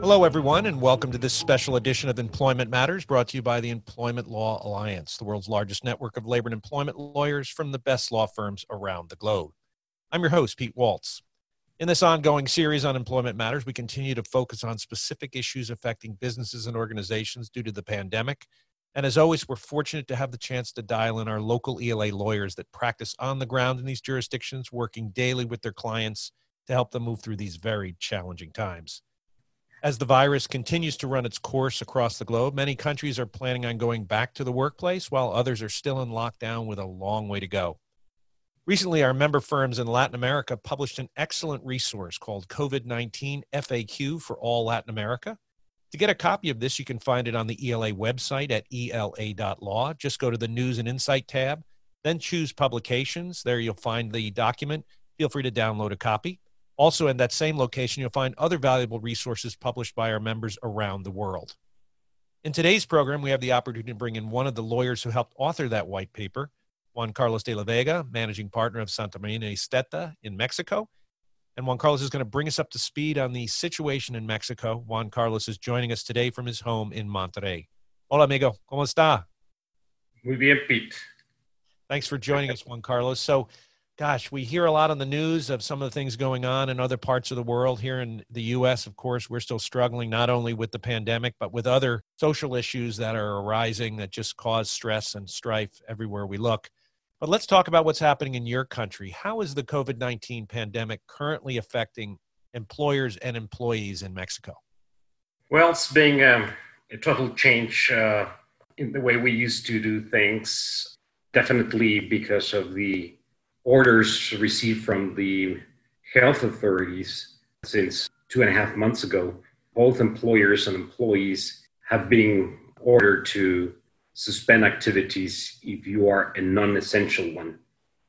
Hello, everyone, and welcome to this special edition of Employment Matters brought to you by the Employment Law Alliance, the world's largest network of labor and employment lawyers from the best law firms around the globe. I'm your host, Pete Waltz. In this ongoing series on employment matters, we continue to focus on specific issues affecting businesses and organizations due to the pandemic. And as always, we're fortunate to have the chance to dial in our local ELA lawyers that practice on the ground in these jurisdictions, working daily with their clients to help them move through these very challenging times. As the virus continues to run its course across the globe, many countries are planning on going back to the workplace while others are still in lockdown with a long way to go. Recently, our member firms in Latin America published an excellent resource called COVID 19 FAQ for all Latin America. To get a copy of this, you can find it on the ELA website at ela.law. Just go to the News and Insight tab, then choose Publications. There you'll find the document. Feel free to download a copy. Also, in that same location, you'll find other valuable resources published by our members around the world. In today's program, we have the opportunity to bring in one of the lawyers who helped author that white paper, Juan Carlos de la Vega, managing partner of Santamarina y Steta in Mexico. And Juan Carlos is going to bring us up to speed on the situation in Mexico. Juan Carlos is joining us today from his home in Monterrey. Hola, amigo. ¿Cómo está? Muy bien, Pete. Thanks for joining us, Juan Carlos. So, gosh, we hear a lot on the news of some of the things going on in other parts of the world. Here in the US, of course, we're still struggling not only with the pandemic, but with other social issues that are arising that just cause stress and strife everywhere we look. But let's talk about what's happening in your country. How is the COVID 19 pandemic currently affecting employers and employees in Mexico? Well, it's being um, a total change uh, in the way we used to do things, definitely because of the orders received from the health authorities since two and a half months ago. Both employers and employees have been ordered to suspend activities if you are a non essential one.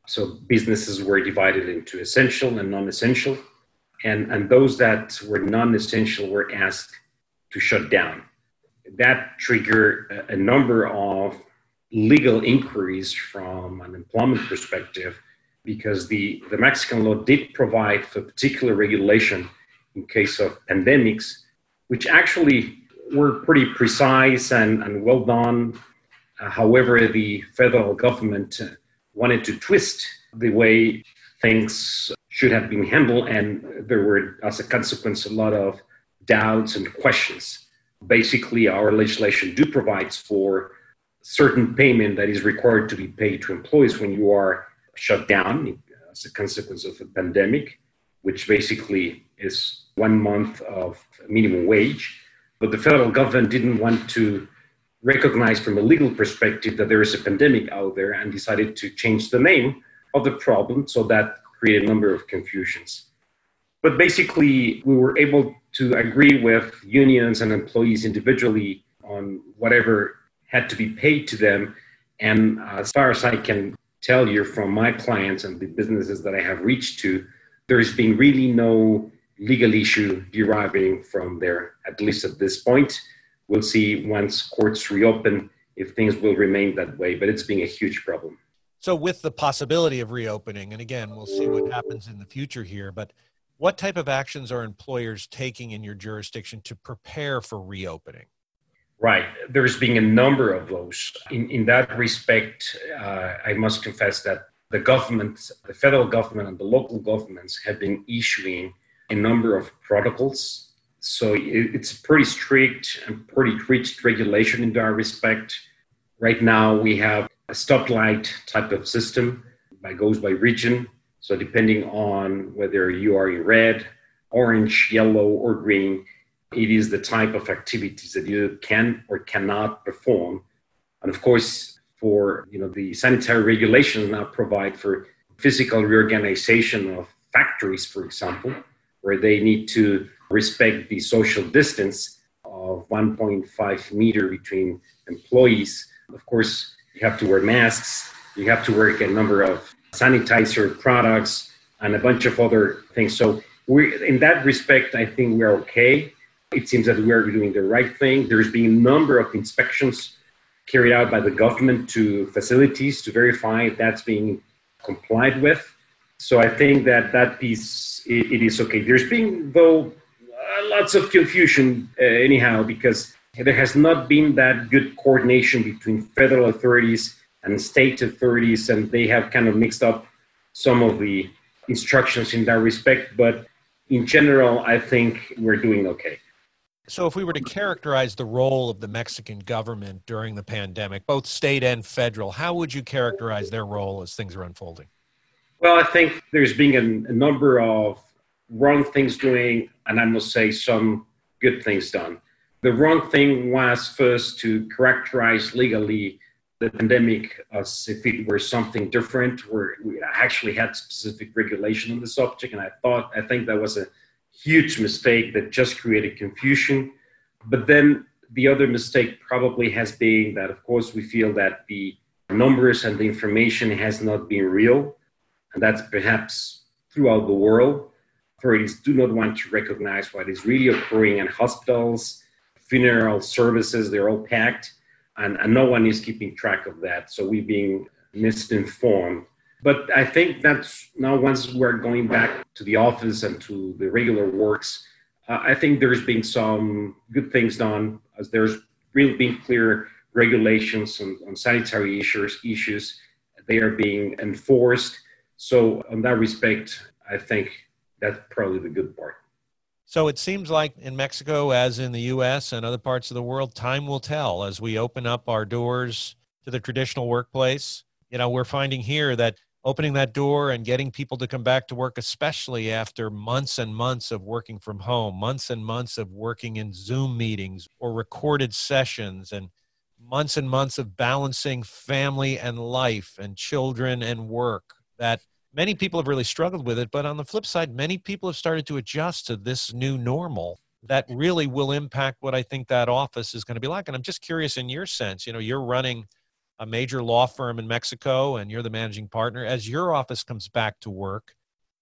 So businesses were divided into essential and non essential. And, and those that were non essential were asked to shut down. That triggered a, a number of legal inquiries from an employment perspective because the, the Mexican law did provide for particular regulation in case of pandemics, which actually were pretty precise and, and well done. Uh, however, the federal government uh, wanted to twist the way things should have been handled, and there were, as a consequence, a lot of doubts and questions. Basically, our legislation do provides for certain payment that is required to be paid to employees when you are shut down as a consequence of a pandemic, which basically is one month of minimum wage. But the federal government didn't want to recognize from a legal perspective that there is a pandemic out there and decided to change the name of the problem. So that created a number of confusions. But basically, we were able to agree with unions and employees individually on whatever had to be paid to them. And uh, as far as I can tell you from my clients and the businesses that I have reached to, there's been really no legal issue deriving from there, at least at this point. We'll see once courts reopen if things will remain that way, but it's been a huge problem. So, with the possibility of reopening, and again, we'll see what happens in the future here, but what type of actions are employers taking in your jurisdiction to prepare for reopening? Right. There's been a number of those. In, in that respect, uh, I must confess that the government, the federal government, and the local governments have been issuing a number of protocols. So it, it's pretty strict and pretty rigid regulation in that respect. Right now, we have a stoplight type of system that goes by region. So depending on whether you are in red, orange, yellow, or green, it is the type of activities that you can or cannot perform. And of course, for you know the sanitary regulations now provide for physical reorganization of factories, for example, where they need to respect the social distance of 1.5 meter between employees. Of course, you have to wear masks, you have to work a number of sanitizer products and a bunch of other things. So we in that respect, I think we're okay. It seems that we are doing the right thing. There's been a number of inspections carried out by the government to facilities to verify that's being complied with. So I think that that piece it, it is okay. There's been though lots of confusion, uh, anyhow, because there has not been that good coordination between federal authorities and state authorities, and they have kind of mixed up some of the instructions in that respect. But in general, I think we're doing okay. So, if we were to characterize the role of the Mexican government during the pandemic, both state and federal, how would you characterize their role as things are unfolding? Well, I think there's been a, a number of wrong things doing, and I must say some good things done. The wrong thing was first to characterize legally the pandemic as if it were something different, where we actually had specific regulation on the subject. And I thought, I think that was a huge mistake that just created confusion. But then the other mistake probably has been that, of course, we feel that the numbers and the information has not been real. And that's perhaps throughout the world. Authorities do not want to recognize what is really occurring in hospitals, funeral services, they're all packed and, and no one is keeping track of that. So we're being misinformed. But I think that's now once we're going back to the office and to the regular works, uh, I think there's been some good things done as there's really been clear regulations on, on sanitary issues, issues. They are being enforced. So, in that respect, I think that's probably the good part. So it seems like in Mexico, as in the US and other parts of the world, time will tell as we open up our doors to the traditional workplace. You know, we're finding here that opening that door and getting people to come back to work, especially after months and months of working from home, months and months of working in Zoom meetings or recorded sessions, and months and months of balancing family and life and children and work, that many people have really struggled with it. But on the flip side, many people have started to adjust to this new normal that really will impact what I think that office is going to be like. And I'm just curious in your sense, you know, you're running a major law firm in Mexico and you're the managing partner. As your office comes back to work,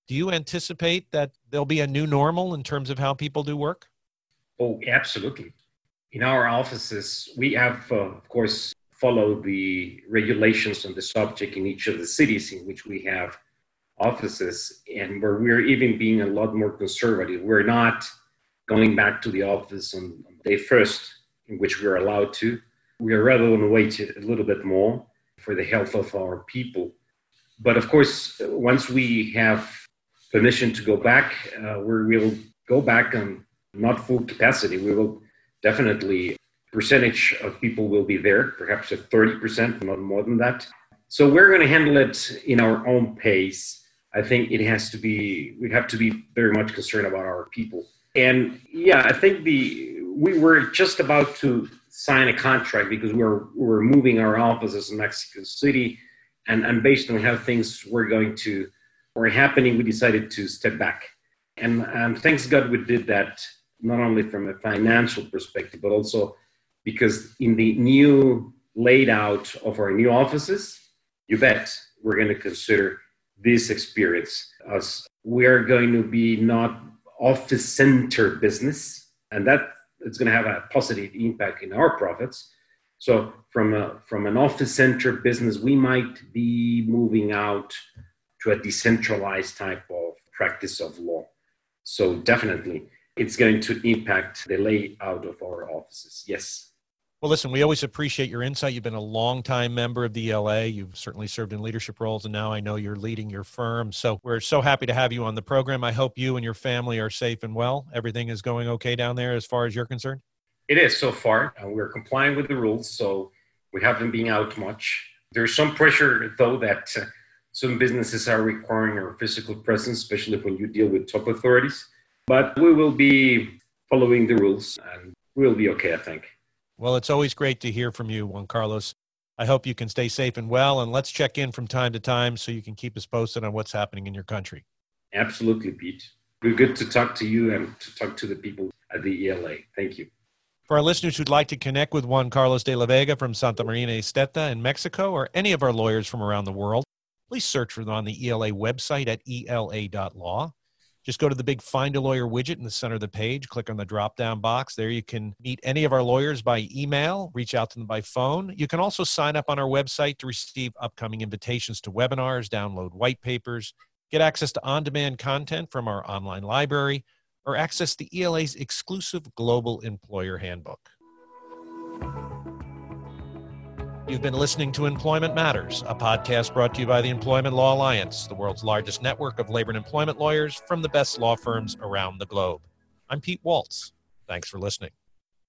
do you anticipate that there'll be a new normal in terms of how people do work? Oh, absolutely. In our offices, we have, uh, of course, followed the regulations on the subject in each of the cities in which we have offices and where we're even being a lot more conservative. We're not going back to the office on day first, in which we're allowed to. We are rather going to wait a little bit more for the health of our people. But of course, once we have permission to go back, uh, we will go back on not full capacity. We will definitely percentage of people will be there, perhaps at 30%, not more than that. So we're going to handle it in our own pace. I think it has to be, we have to be very much concerned about our people. And yeah, I think the, we were just about to sign a contract because we we're, we we're moving our offices in Mexico City. And, and based on how things were going to, were happening, we decided to step back. And, and thanks God we did that, not only from a financial perspective, but also because in the new layout of our new offices, you bet we're going to consider this experience as we are going to be not office center business and that it's going to have a positive impact in our profits. So from a, from an office center business we might be moving out to a decentralized type of practice of law. So definitely it's going to impact the layout of our offices. Yes well, listen, we always appreciate your insight. You've been a long-time member of the ELA. You've certainly served in leadership roles, and now I know you're leading your firm. So we're so happy to have you on the program. I hope you and your family are safe and well. Everything is going okay down there as far as you're concerned? It is so far. Uh, we're complying with the rules, so we haven't been out much. There's some pressure, though, that uh, some businesses are requiring our physical presence, especially when you deal with top authorities. But we will be following the rules, and we'll be okay, I think. Well, it's always great to hear from you, Juan Carlos. I hope you can stay safe and well, and let's check in from time to time so you can keep us posted on what's happening in your country. Absolutely, Pete. We're good to talk to you and to talk to the people at the ELA. Thank you. For our listeners who'd like to connect with Juan Carlos de la Vega from Santamarina y Steta in Mexico or any of our lawyers from around the world, please search for them on the ELA website at ela.law. Just go to the big Find a Lawyer widget in the center of the page, click on the drop down box. There you can meet any of our lawyers by email, reach out to them by phone. You can also sign up on our website to receive upcoming invitations to webinars, download white papers, get access to on demand content from our online library, or access the ELA's exclusive Global Employer Handbook. You've been listening to Employment Matters, a podcast brought to you by the Employment Law Alliance, the world's largest network of labor and employment lawyers from the best law firms around the globe. I'm Pete Waltz. Thanks for listening.